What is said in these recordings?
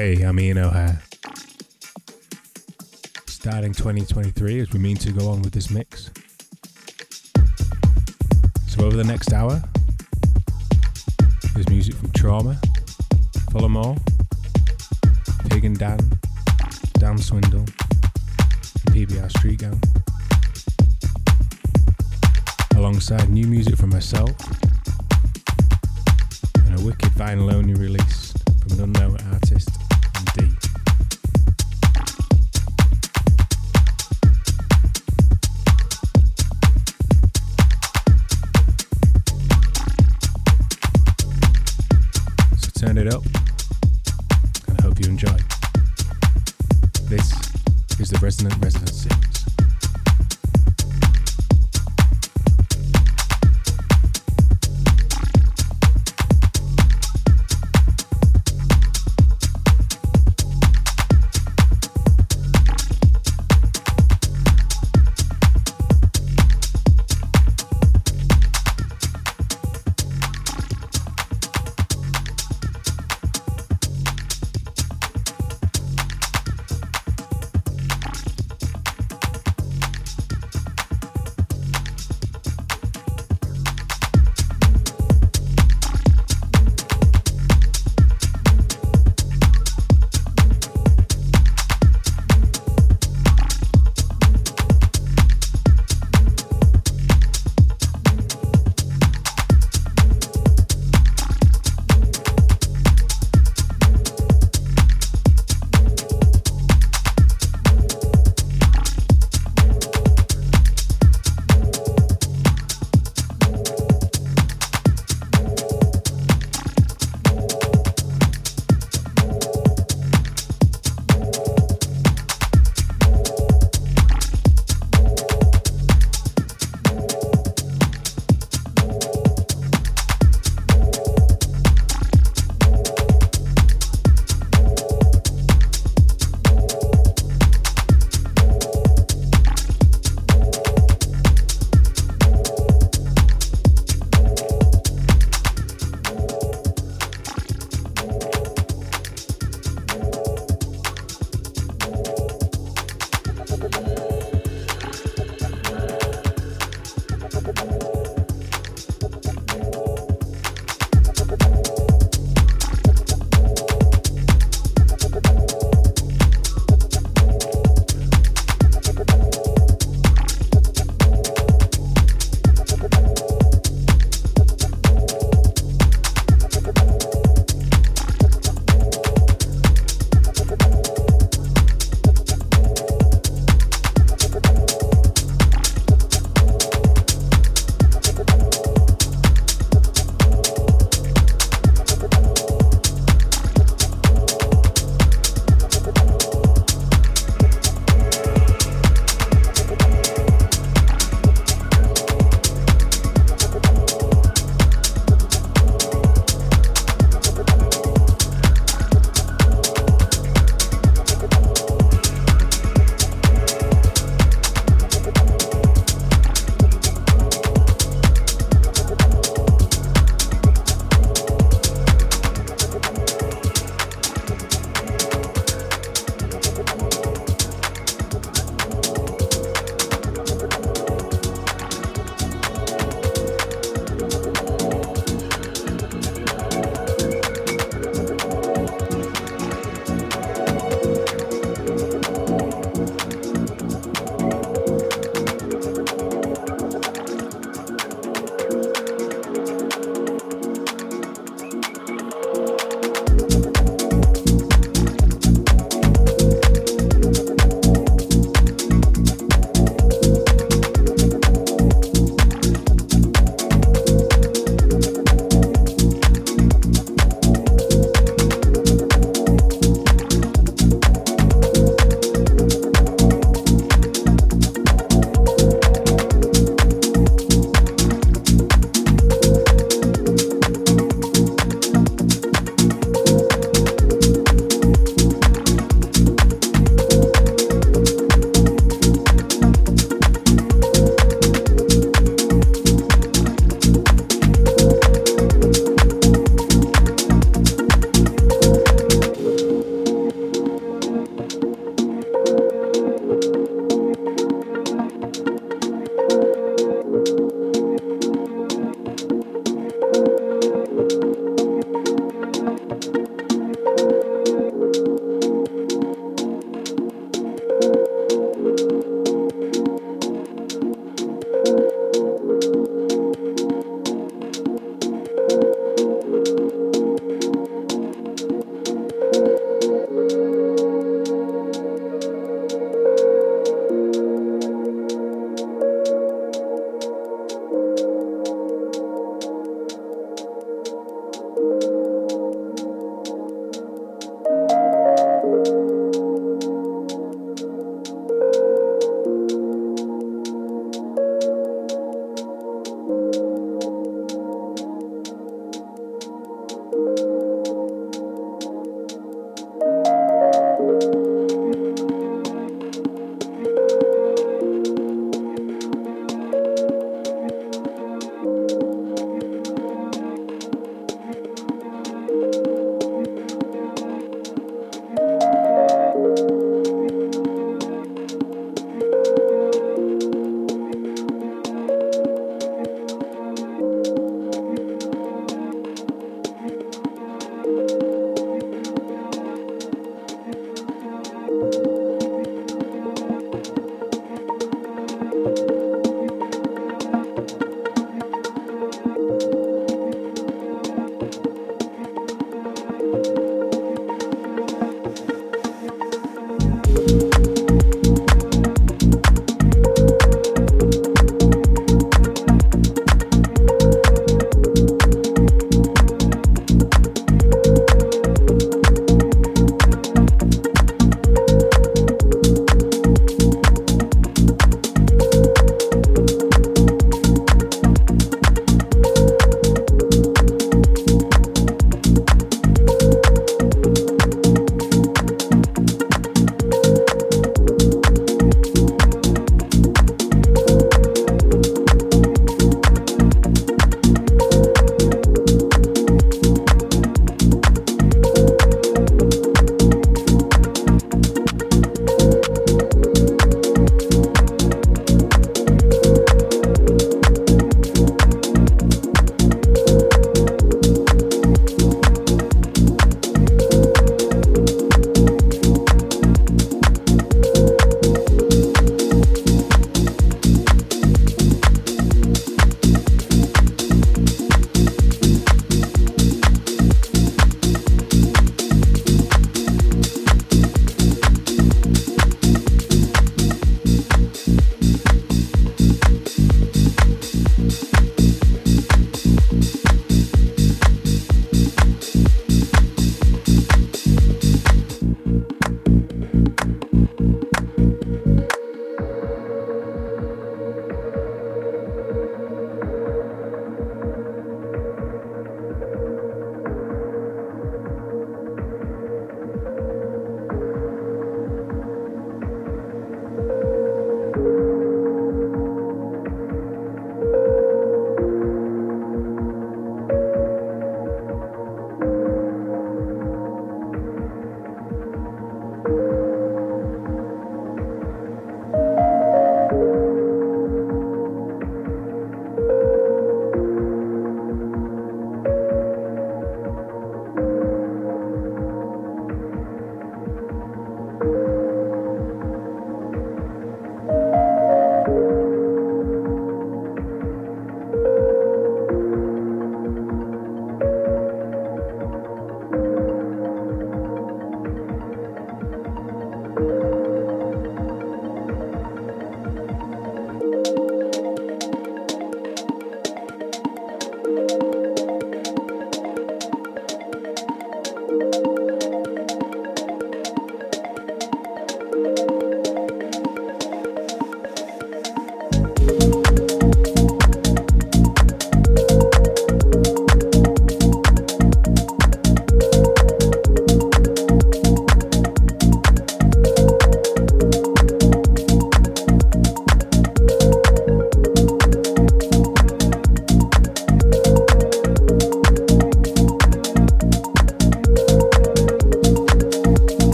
Hey, I'm Ian O'Hare. Starting 2023 as we mean to go on with this mix. So, over the next hour, there's music from Traumer, Fullermore, Pig and Dan, Dan Swindle, and PBR Street Gang. Alongside new music from myself and a wicked vinyl only release from an unknown artist,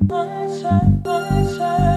One time, one.